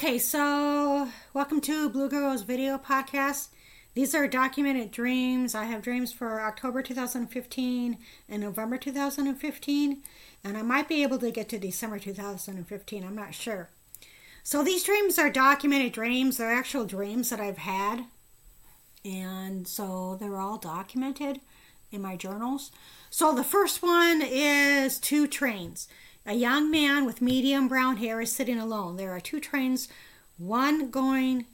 Okay, so welcome to Blue Girls Video Podcast. These are documented dreams. I have dreams for October 2015 and November 2015, and I might be able to get to December 2015. I'm not sure. So these dreams are documented dreams. They're actual dreams that I've had, and so they're all documented in my journals. So the first one is two trains. A young man with medium brown hair is sitting alone. There are two trains, one going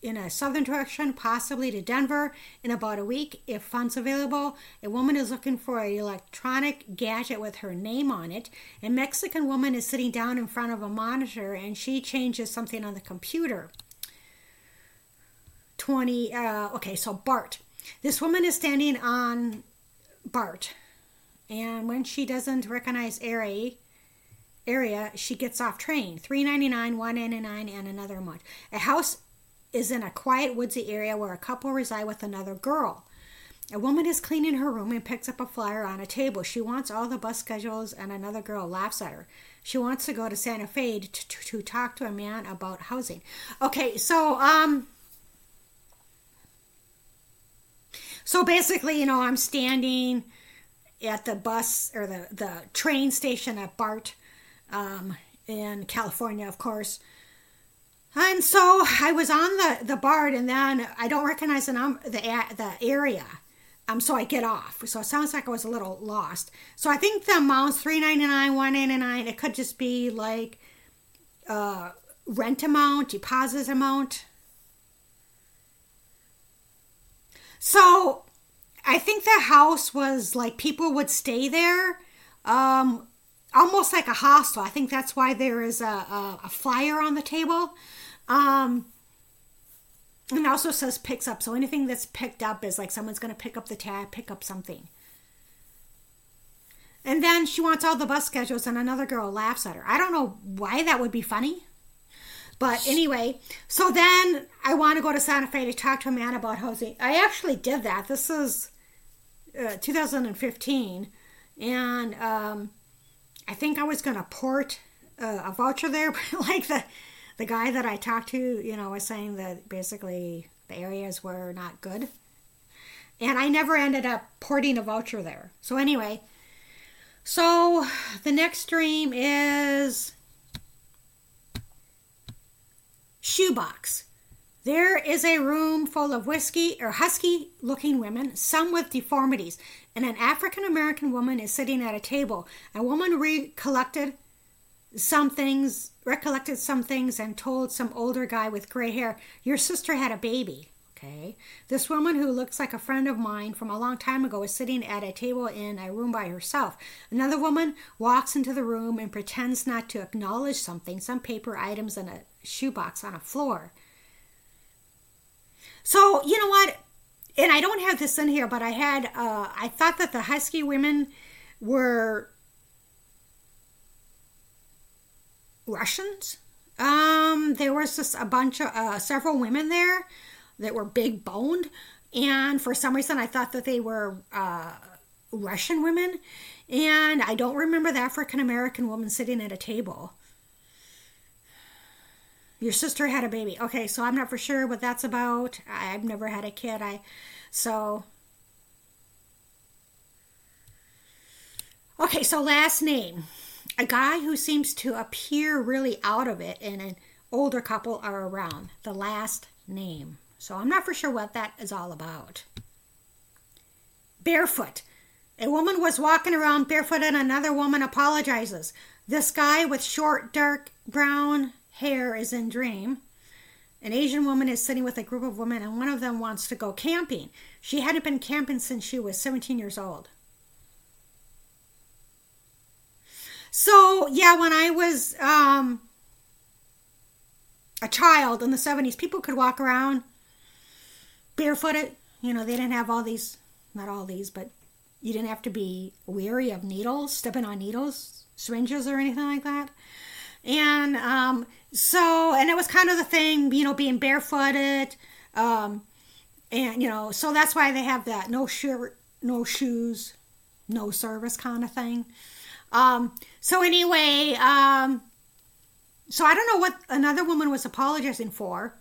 in a southern direction, possibly to Denver, in about a week if funds available. A woman is looking for an electronic gadget with her name on it. A Mexican woman is sitting down in front of a monitor and she changes something on the computer. 20, uh, okay, so Bart. This woman is standing on Bart, and when she doesn't recognize Ari, area, she gets off train. Three ninety nine, one ninety nine, and another month. A house is in a quiet woodsy area where a couple reside with another girl. A woman is cleaning her room and picks up a flyer on a table. She wants all the bus schedules, and another girl laughs at her. She wants to go to Santa Fe to, to, to talk to a man about housing. Okay, so um, so basically, you know, I'm standing at the bus or the the train station at Bart um, in California, of course. And so I was on the, the BART, and then I don't recognize the num- the the area. Um, so I get off. So it sounds like I was a little lost. So I think the amount's three ninety nine, one ninety nine. It could just be like uh, rent amount, deposit amount. So I think the house was like people would stay there. Um, almost like a hostel. I think that's why there is a, a, a flyer on the table. Um, and also says picks up. So anything that's picked up is like someone's going to pick up the tab, pick up something. And then she wants all the bus schedules, and another girl laughs at her. I don't know why that would be funny. But anyway, so then I want to go to Santa Fe to talk to a man about housing. I actually did that. This is uh, 2015. And um, I think I was going to port uh, a voucher there, but like the the guy that I talked to, you know, was saying that basically the areas were not good. And I never ended up porting a voucher there. So anyway, so the next dream is shoebox. There is a room full of whiskey or husky looking women, some with deformities, and an African American woman is sitting at a table. A woman recollected some things, recollected some things, and told some older guy with gray hair, Your sister had a baby. Okay. This woman who looks like a friend of mine from a long time ago is sitting at a table in a room by herself. Another woman walks into the room and pretends not to acknowledge something, some paper items in a shoebox on a floor. So, you know what? And I don't have this in here, but I had, uh, I thought that the Husky women were Russians. Um, there was just a bunch of, uh, several women there that were big boned. And for some reason, I thought that they were uh, Russian women. And I don't remember the African American woman sitting at a table. Your sister had a baby. Okay, so I'm not for sure what that's about. I've never had a kid. I so Okay, so last name. A guy who seems to appear really out of it and an older couple are around. The last name. So I'm not for sure what that is all about. Barefoot. A woman was walking around barefoot and another woman apologizes. This guy with short, dark brown hair is in dream. An Asian woman is sitting with a group of women, and one of them wants to go camping. She hadn't been camping since she was 17 years old. So, yeah, when I was um, a child in the 70s, people could walk around barefooted. You know, they didn't have all these, not all these, but you didn't have to be weary of needles, stepping on needles, syringes, or anything like that. And um, so, and it was kind of the thing, you know, being barefooted. Um, and, you know, so that's why they have that no shirt, no shoes, no service kind of thing. Um, so anyway, um, So I don't know what another woman was apologizing for.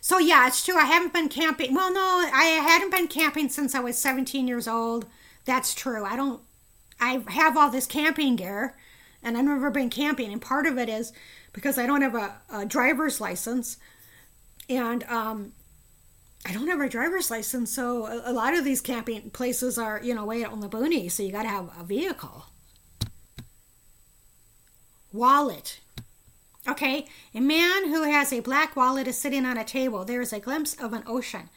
So yeah, it's true. I haven't been camping. Well, no, I hadn't been camping since I was 17 years old. That's true. I don't. I have all this camping gear, and I've never been camping. And part of it is because I don't have a, a driver's license, and um, I don't have a driver's license. So a, a lot of these camping places are, you know, way out on the boonies. So you got to have a vehicle. Wallet. Okay, a man who has a black wallet is sitting on a table. There is a glimpse of an ocean.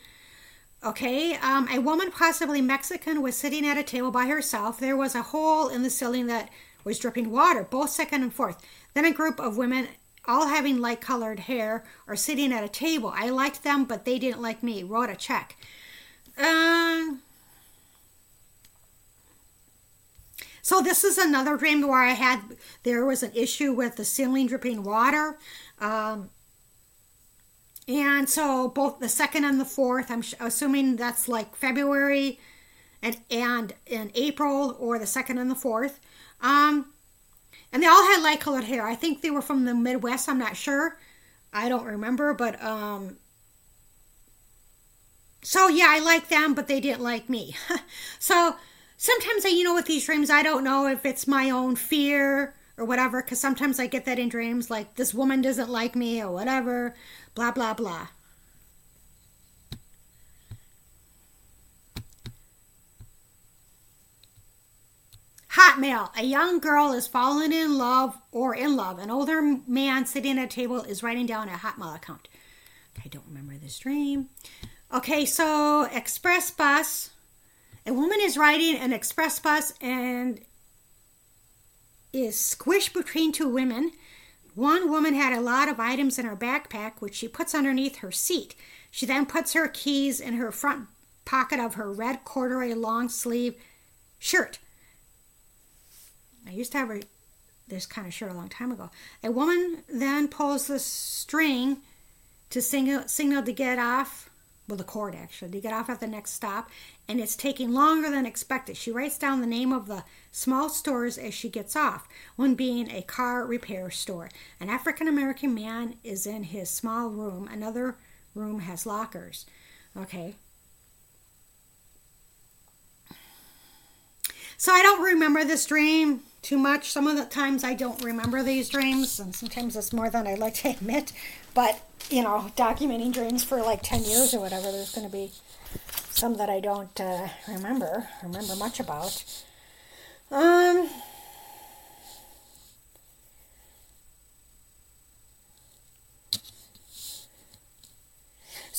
Okay, um, a woman, possibly Mexican, was sitting at a table by herself. There was a hole in the ceiling that was dripping water, both second and fourth. Then a group of women, all having light colored hair, are sitting at a table. I liked them, but they didn't like me. Wrote a check. Um, So this is another dream where I had there was an issue with the ceiling dripping water. Um, and so both the second and the fourth, I'm assuming that's like February and and in April or the second and the fourth. Um, and they all had light colored hair. I think they were from the Midwest. I'm not sure. I don't remember, but um, so yeah, I like them, but they didn't like me. so sometimes I, you know, with these dreams, I don't know if it's my own fear or whatever, because sometimes I get that in dreams, like this woman doesn't like me or whatever, blah, blah, blah. Hotmail. A young girl is falling in love or in love. An older man sitting at a table is writing down a Hotmail account. I don't remember this dream. Okay, so Express Bus a woman is riding an express bus and is squished between two women. One woman had a lot of items in her backpack, which she puts underneath her seat. She then puts her keys in her front pocket of her red corduroy long sleeve shirt. I used to have a, this kind of shirt a long time ago. A woman then pulls the string to signal, signal to get off well, the cord actually, to get off at the next stop, and it's taking longer than expected. She writes down the name of the small stores as she gets off, one being a car repair store. An African American man is in his small room, another room has lockers. Okay. So I don't remember this dream too much. Some of the times I don't remember these dreams, and sometimes it's more than I'd like to admit. But, you know, documenting dreams for like 10 years or whatever, there's going to be some that I don't uh, remember, remember much about. Um,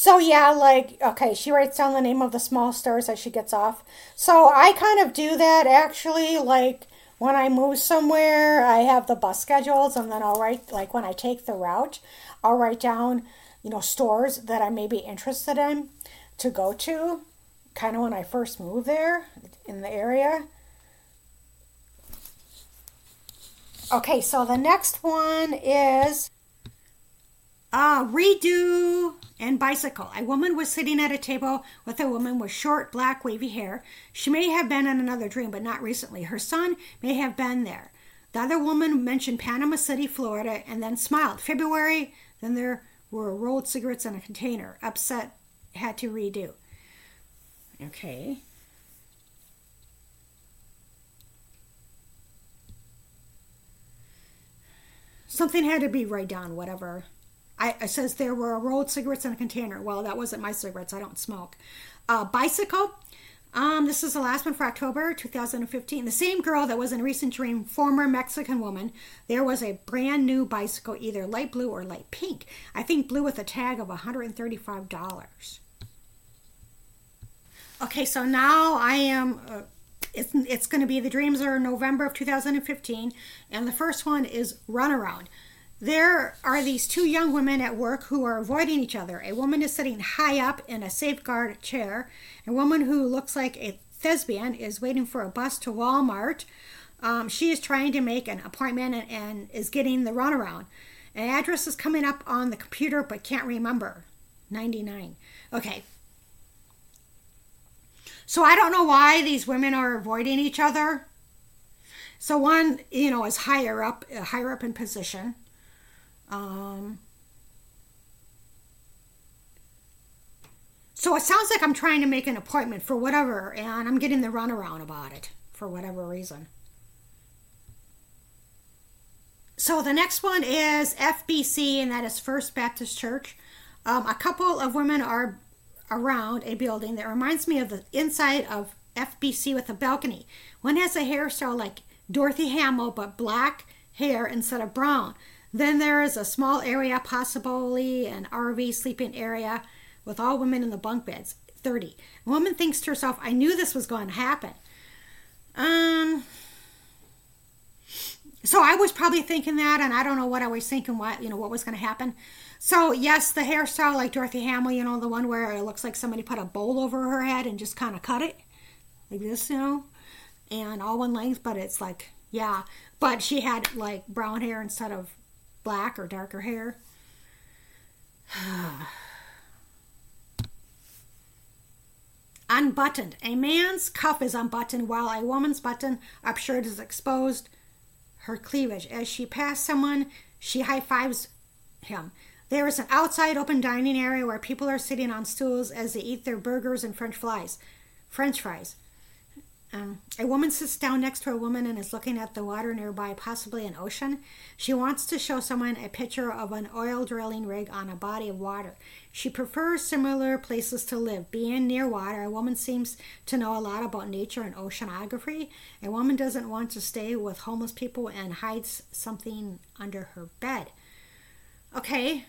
So yeah, like okay, she writes down the name of the small stores as she gets off. So I kind of do that actually like when I move somewhere, I have the bus schedules and then I'll write like when I take the route, I'll write down, you know, stores that I may be interested in to go to kind of when I first moved there in the area. Okay, so the next one is uh, redo and bicycle. A woman was sitting at a table with a woman with short, black, wavy hair. She may have been in another dream, but not recently. Her son may have been there. The other woman mentioned Panama City, Florida, and then smiled. February, then there were rolled cigarettes in a container. Upset, had to redo. Okay. Something had to be right down, whatever. I, it says there were rolled cigarettes in a container. Well, that wasn't my cigarettes. I don't smoke. Uh, bicycle. Um, this is the last one for October 2015. The same girl that was in recent dream, former Mexican woman, there was a brand new bicycle, either light blue or light pink. I think blue with a tag of $135. Okay, so now I am. Uh, it's, it's going to be the dreams are November of 2015, and the first one is Runaround. There are these two young women at work who are avoiding each other. A woman is sitting high up in a safeguard chair. A woman who looks like a thespian is waiting for a bus to Walmart. Um, she is trying to make an appointment and, and is getting the runaround. An address is coming up on the computer but can't remember. 99. Okay. So I don't know why these women are avoiding each other. So one, you know, is higher up, higher up in position. Um, so it sounds like I'm trying to make an appointment for whatever, and I'm getting the runaround about it for whatever reason. So the next one is FBC, and that is First Baptist Church. Um, a couple of women are around a building that reminds me of the inside of FBC with a balcony. One has a hairstyle like Dorothy Hamill, but black hair instead of brown. Then there is a small area, possibly an RV sleeping area, with all women in the bunk beds. 30. A woman thinks to herself, I knew this was going to happen. Um, so I was probably thinking that, and I don't know what I was thinking, what, you know, what was going to happen. So, yes, the hairstyle like Dorothy Hamill, you know, the one where it looks like somebody put a bowl over her head and just kind of cut it like this, you know, and all one length, but it's like, yeah. But she had like brown hair instead of black or darker hair. Unbuttoned. A man's cuff is unbuttoned while a woman's button up shirt is exposed her cleavage. As she passed someone, she high fives him. There is an outside open dining area where people are sitting on stools as they eat their burgers and french fries. French fries. Um, a woman sits down next to a woman and is looking at the water nearby, possibly an ocean. She wants to show someone a picture of an oil drilling rig on a body of water. She prefers similar places to live. Being near water, a woman seems to know a lot about nature and oceanography. A woman doesn't want to stay with homeless people and hides something under her bed. Okay,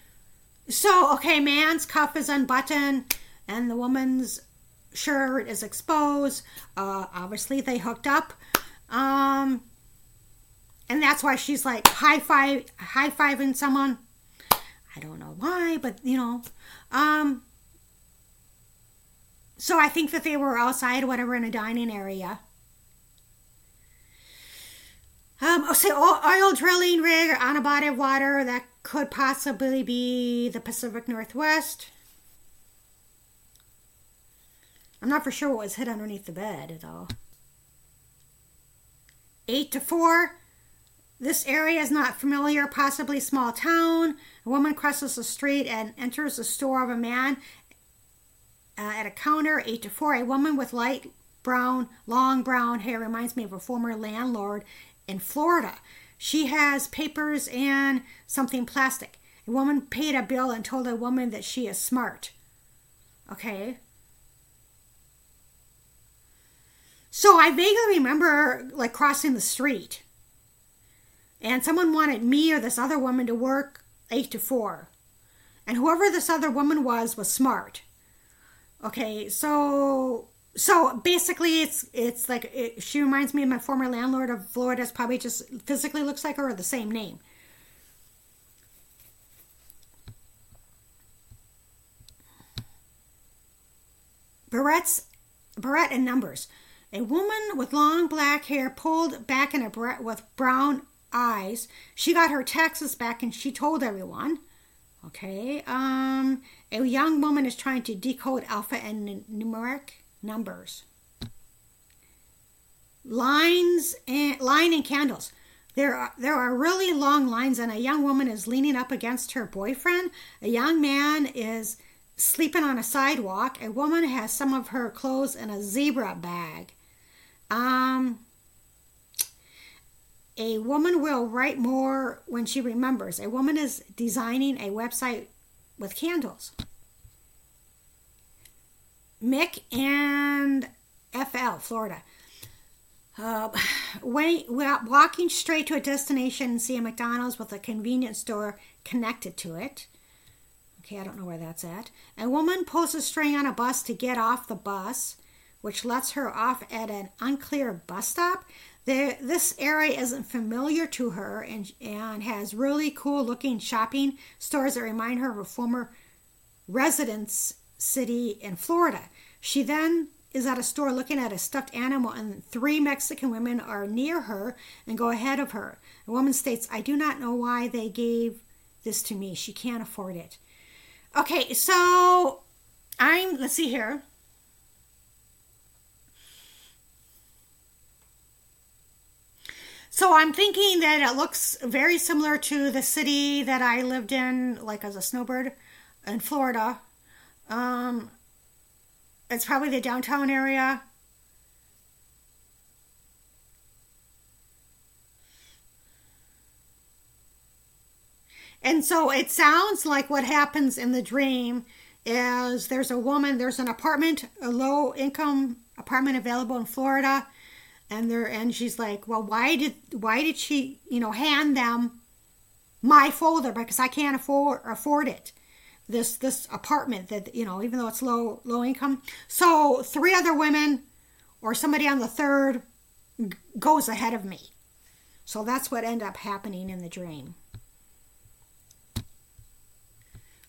so, okay, man's cuff is unbuttoned and the woman's shirt is exposed. Uh, obviously, they hooked up. Um, and that's why she's like high five, high fiving someone. I don't know why, but you know. Um, so I think that they were outside, whatever, in a dining area. Um, say oil drilling rig on a body of water that could possibly be the Pacific Northwest. I'm not for sure what was hid underneath the bed, though. 8 to 4. This area is not familiar, possibly small town. A woman crosses the street and enters the store of a man uh, at a counter. 8 to 4. A woman with light brown, long brown hair reminds me of a former landlord in Florida. She has papers and something plastic. A woman paid a bill and told a woman that she is smart. Okay. So I vaguely remember like crossing the street. And someone wanted me or this other woman to work 8 to 4. And whoever this other woman was was smart. Okay, so so basically it's it's like it, she reminds me of my former landlord of Florida. It's probably just physically looks like her or the same name. Barrett's barrette and numbers. A woman with long black hair pulled back in a barrette with brown eyes. She got her taxes back and she told everyone. Okay. Um a young woman is trying to decode alpha and numeric numbers. Lines and line and candles. There are, there are really long lines, and a young woman is leaning up against her boyfriend. A young man is sleeping on a sidewalk. A woman has some of her clothes in a zebra bag. Um, a woman will write more when she remembers. A woman is designing a website with candles. Mick and FL, Florida. Uh, way, walking straight to a destination and see a McDonald's with a convenience store connected to it. Okay, I don't know where that's at. A woman pulls a string on a bus to get off the bus, which lets her off at an unclear bus stop. There, this area isn't familiar to her and, and has really cool looking shopping stores that remind her of a former residence city in Florida. She then is at a store looking at a stuffed animal, and three Mexican women are near her and go ahead of her. The woman states, I do not know why they gave this to me. She can't afford it. Okay, so I'm, let's see here. So I'm thinking that it looks very similar to the city that I lived in, like as a snowbird in Florida. Um, it's probably the downtown area. And so it sounds like what happens in the dream is there's a woman, there's an apartment, a low income apartment available in Florida, and there and she's like, "Well, why did why did she, you know, hand them my folder because I can't afford afford it." This this apartment that, you know, even though it's low low income. So, three other women or somebody on the third goes ahead of me. So that's what ended up happening in the dream.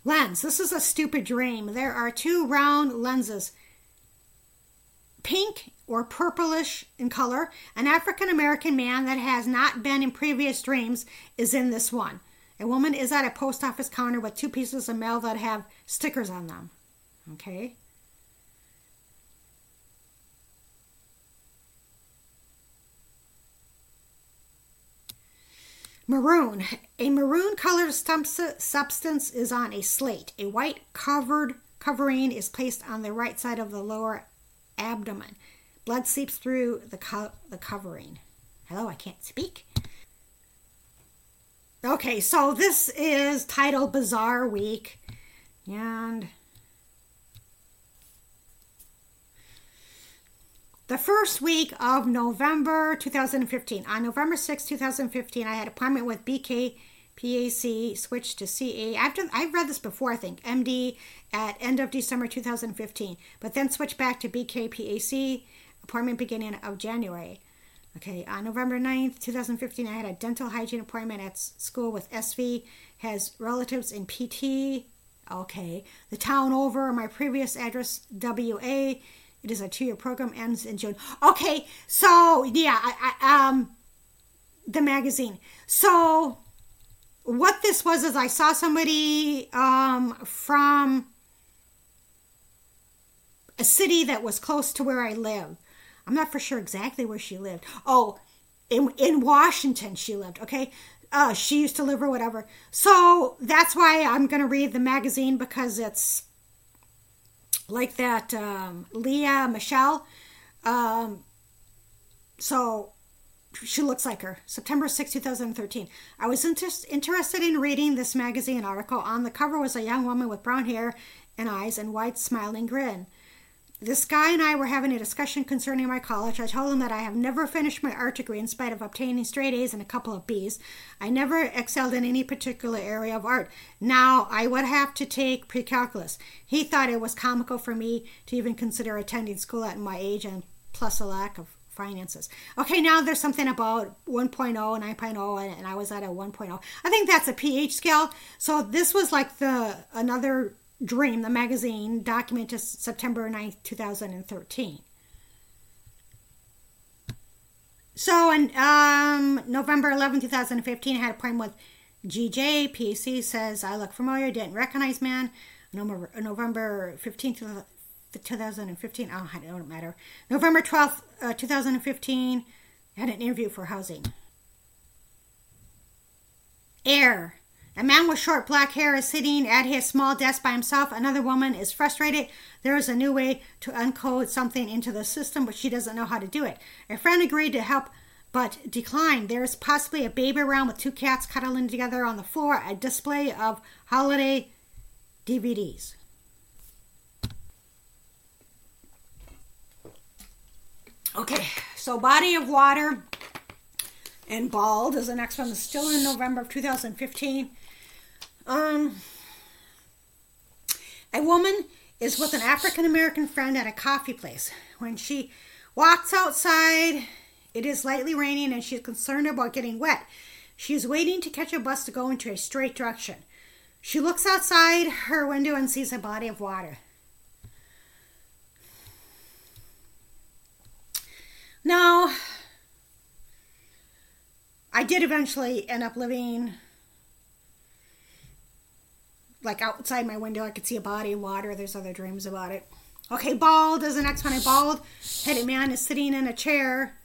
Lens. This is a stupid dream. There are two round lenses, pink or purplish in color. An African American man that has not been in previous dreams is in this one. A woman is at a post office counter with two pieces of mail that have stickers on them. Okay. Maroon. A maroon colored substance is on a slate. A white covered covering is placed on the right side of the lower abdomen. Blood seeps through the, co- the covering. Hello, I can't speak. Okay, so this is titled Bizarre Week. And the first week of November 2015. On November 6, 2015, I had appointment with BK PAC, switched to CA. I've done, I've read this before, I think, MD at end of December 2015, but then switched back to BK PAC, appointment beginning of January. Okay, on November 9th, 2015, I had a dental hygiene appointment at school with SV, has relatives in PT. Okay, the town over, my previous address, WA, it is a two-year program, ends in June. Okay, so yeah, I, I, um, the magazine. So what this was is I saw somebody um, from a city that was close to where I live. I'm not for sure exactly where she lived. Oh, in in Washington she lived. Okay, uh, she used to live or whatever. So that's why I'm gonna read the magazine because it's like that um, Lea Michele. Um, so she looks like her. September 6, 2013. I was inter- interested in reading this magazine article. On the cover was a young woman with brown hair and eyes and wide smiling grin. This guy and I were having a discussion concerning my college. I told him that I have never finished my art degree in spite of obtaining straight A's and a couple of B's. I never excelled in any particular area of art. Now I would have to take pre calculus. He thought it was comical for me to even consider attending school at my age and plus a lack of finances. Okay, now there's something about 1.0, and 9.0, and I was at a 1.0. I think that's a pH scale. So this was like the another Dream, the magazine, document to September 9th, 2013. So, in um, November 11, 2015, I had a appointment with GJ. PAC says, I look familiar, didn't recognize man. November, November 15th, 2015, oh, it don't matter. November 12th, uh, 2015, I had an interview for housing. Air. A man with short black hair is sitting at his small desk by himself. Another woman is frustrated. There is a new way to uncode something into the system, but she doesn't know how to do it. A friend agreed to help but declined. There is possibly a baby around with two cats cuddling together on the floor, a display of holiday DVDs. Okay, so body of water and bald is the next one. It's still in November of 2015. Um, a woman is with an African American friend at a coffee place. When she walks outside, it is lightly raining and she's concerned about getting wet. She is waiting to catch a bus to go into a straight direction. She looks outside her window and sees a body of water. Now, I did eventually end up living like outside my window, I could see a body in water. There's other dreams about it. Okay, bald is the next one. A bald headed man is sitting in a chair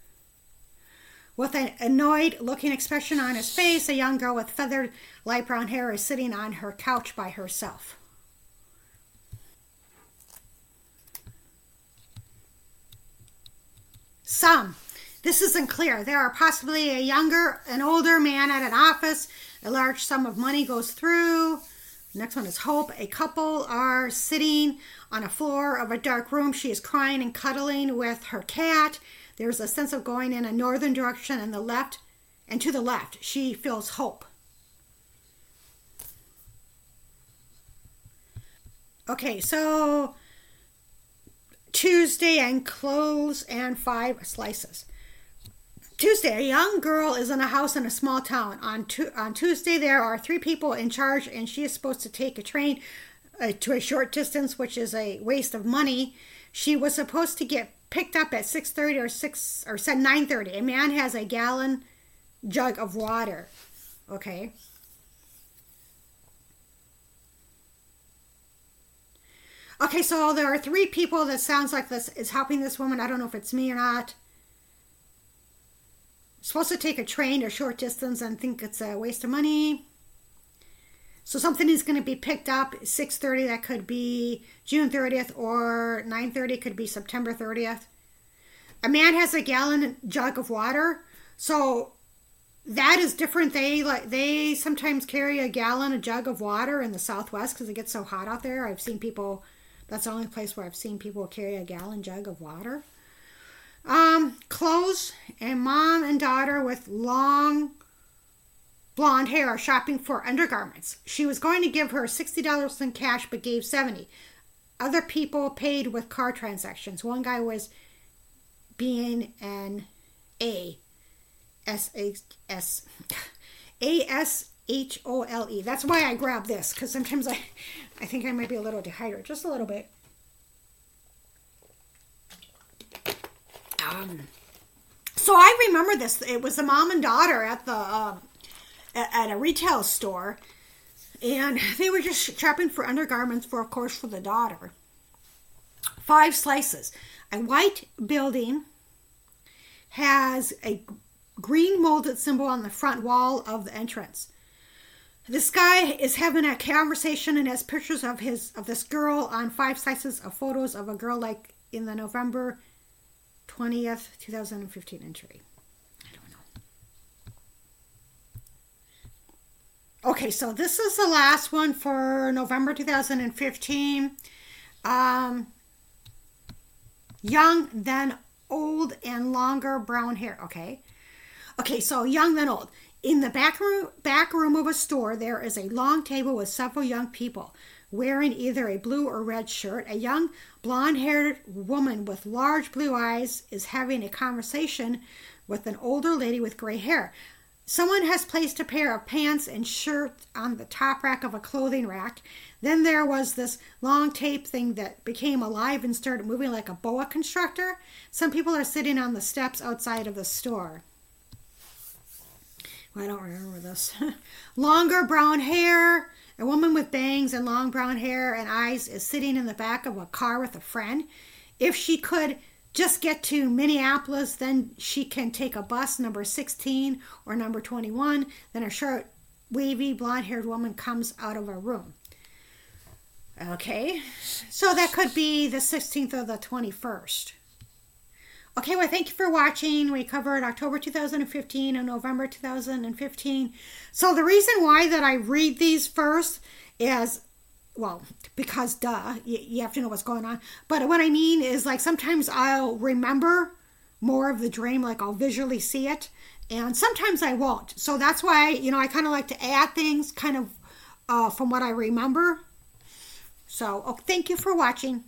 With an annoyed looking expression on his face, a young girl with feathered light brown hair is sitting on her couch by herself. Some. This isn't clear. There are possibly a younger, an older man at an office. A large sum of money goes through. Next one is Hope. A couple are sitting on a floor of a dark room. She is crying and cuddling with her cat. There's a sense of going in a northern direction and the left and to the left. She feels hope. Okay, so Tuesday and clothes and five slices. Tuesday, a young girl is in a house in a small town. On, tu- on Tuesday, there are three people in charge, and she is supposed to take a train uh, to a short distance, which is a waste of money. She was supposed to get picked up at 6.30 or 6 or said 9.30. A man has a gallon jug of water. Okay. Okay, so there are three people that sounds like this is helping this woman. I don't know if it's me or not supposed to take a train a short distance and think it's a waste of money. So something is going to be picked up 6:30 that could be June 30th or 9:30 could be September 30th. A man has a gallon jug of water. So that is different. They like they sometimes carry a gallon a jug of water in the southwest cuz it gets so hot out there. I've seen people that's the only place where I've seen people carry a gallon jug of water. Um, clothes and mom and daughter with long blonde hair are shopping for undergarments. She was going to give her $60 in cash but gave 70. Other people paid with card transactions. One guy was being an A S A S A S H O L E. That's why I grabbed this because sometimes I I think I might be a little dehydrated, just a little bit. Um, so I remember this. It was a mom and daughter at the um, at, a retail store, and they were just shopping for undergarments for, of course, for the daughter. Five slices. A white building has a green molded symbol on the front wall of the entrance. This guy is having a conversation and has pictures of his of this girl on five slices of photos of a girl like in the November 20th, 2015 entry. I don't know. Okay, so this is the last one for November 2015. Um, young, then old, and longer brown hair. Okay. Okay, so young, then old. In the back room, back room of a store, there is a long table with several young people wearing either a blue or red shirt. A young blonde haired woman with large blue eyes is having a conversation with an older lady with gray hair. Someone has placed a pair of pants and shirt on the top rack of a clothing rack. Then there was this long tape thing that became alive and started moving like a boa constrictor. Some people are sitting on the steps outside of the store. Well, I don't remember this. Longer brown hair, a woman with bangs and long brown hair and eyes is sitting in the back of a car with a friend. If she could just get to Minneapolis, then she can take a bus number 16 or number 21. Then a short, wavy, blonde haired woman comes out of a room. Okay, so that could be the 16th or the 21st. Okay, well, thank you for watching. We covered October 2015 and November 2015. So the reason why that I read these first is, well, because duh, you, you have to know what's going on. But what I mean is like sometimes I'll remember more of the dream, like I'll visually see it, and sometimes I won't. So that's why, you know, I kind of like to add things kind of uh, from what I remember. So, oh, thank you for watching.